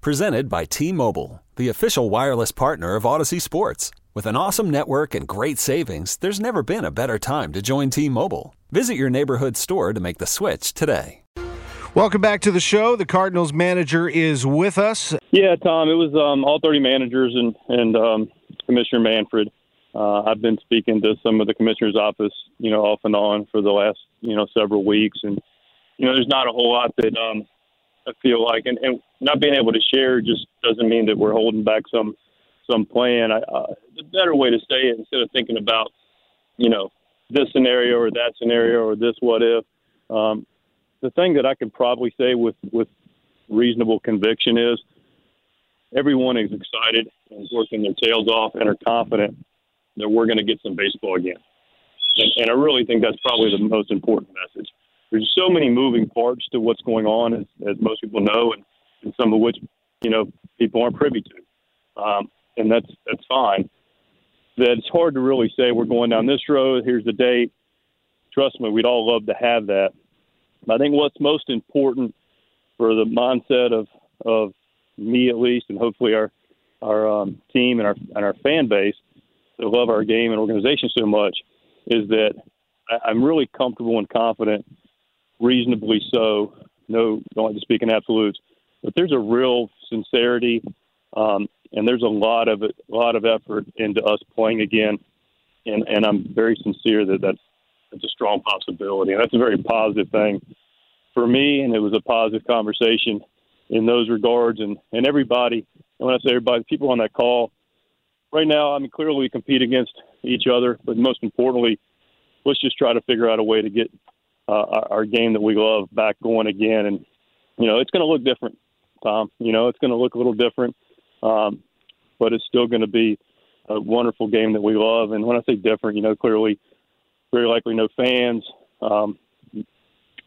Presented by T Mobile, the official wireless partner of Audacy Sports. With an awesome network and great savings, there's never been a better time to join T Mobile. Visit your neighborhood store to make the switch today. Welcome back to the show. The Cardinals manager is with us. Yeah, Tom, it was um, all 30 managers and, and um, Commissioner Manfred. Uh, I've been speaking to some of the commissioner's office, you know, off and on for the last, you know, several weeks. And, you know, there's not a whole lot that um, I feel like, and, and not being able to share just doesn't mean that we're holding back some some plan. I, uh, the better way to say it instead of thinking about, you know, this scenario or that scenario or this what if. Um, the thing that I can probably say with with reasonable conviction is everyone is excited and is working their tails off and are confident that we're going to get some baseball again. And, and I really think that's probably the most important message. There's so many moving parts to what's going on, as, as most people know, and, and some of which you know people aren't privy to, um, and that's that's fine. That it's hard to really say we're going down this road. Here's the date. Trust me, we'd all love to have that. I think what's most important for the mindset of of me at least, and hopefully our our um, team and our and our fan base that love our game and organization so much, is that I'm really comfortable and confident, reasonably so. No, don't like to speak in absolutes, but there's a real sincerity, um, and there's a lot of a lot of effort into us playing again, and and I'm very sincere that that's that's a strong possibility, and that's a very positive thing for me. And it was a positive conversation in those regards, and and everybody. And when I say everybody, people on that call, right now, I mean clearly we compete against each other, but most importantly, let's just try to figure out a way to get uh, our, game that we love back going again. And you know, it's going to look different, Tom. You know, it's going to look a little different, um, but it's still going to be a wonderful game that we love. And when I say different, you know, clearly very likely no fans, um, you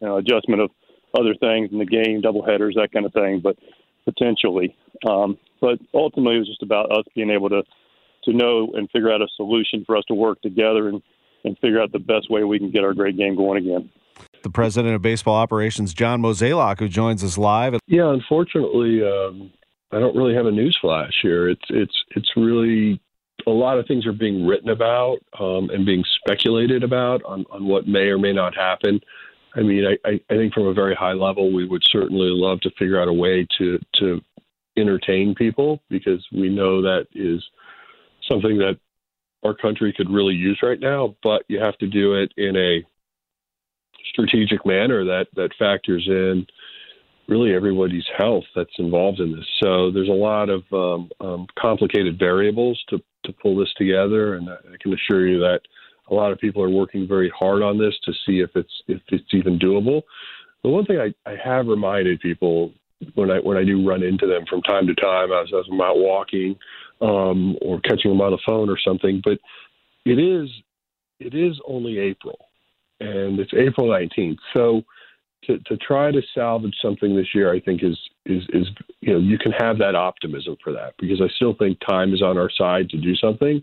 know, adjustment of other things in the game, double headers, that kind of thing, but potentially. Um, but ultimately, it was just about us being able to to know and figure out a solution for us to work together and and figure out the best way we can get our great game going again. The president of baseball operations, John Mozeliak, who joins us live. Yeah, unfortunately, um, I don't really have a news flash here. It's it's it's really a lot of things are being written about um, and being speculated about on, on what may or may not happen. I mean, I, I, I think from a very high level, we would certainly love to figure out a way to to entertain people because we know that is something that our country could really use right now. But you have to do it in a strategic manner that that factors in really everybody's health that's involved in this. So there's a lot of um, um, complicated variables to to pull this together, and I can assure you that a lot of people are working very hard on this to see if it's if it's even doable. The one thing I, I have reminded people when I when I do run into them from time to time as, as I'm out walking um, or catching them on the phone or something, but it is it is only April, and it's April 19th. So to, to try to salvage something this year, I think is is is you know you can have that optimism for that because I still think time is on our side to do something.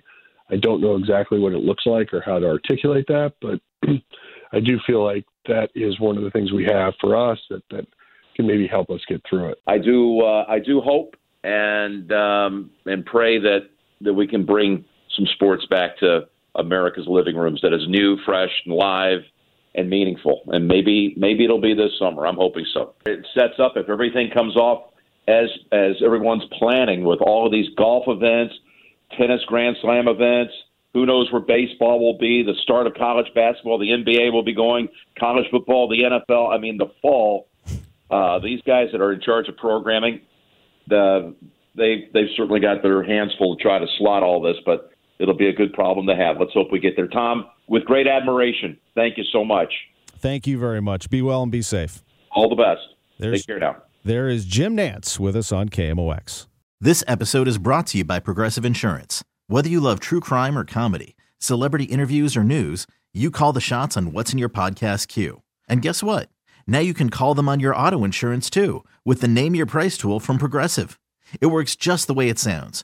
I don't know exactly what it looks like or how to articulate that, but I do feel like that is one of the things we have for us that that can maybe help us get through it. I do uh, I do hope and um, and pray that that we can bring some sports back to America's living rooms that is new, fresh, and live and meaningful. And maybe maybe it'll be this summer. I'm hoping so. It sets up if everything comes off as as everyone's planning with all of these golf events, tennis Grand Slam events. Who knows where baseball will be? The start of college basketball, the NBA will be going, college football, the NFL. I mean, the fall. Uh, these guys that are in charge of programming, the they they've certainly got their hands full to try to slot all this, but it'll be a good problem to have. Let's hope we get there. Tom, with great admiration, thank you so much. Thank you very much. Be well and be safe. All the best. There's, Take care now. There is Jim Nantz with us on KMOX. This episode is brought to you by Progressive Insurance. Whether you love true crime or comedy, celebrity interviews or news, you call the shots on what's in your podcast queue. And guess what? Now you can call them on your auto insurance too with the Name Your Price tool from Progressive. It works just the way it sounds.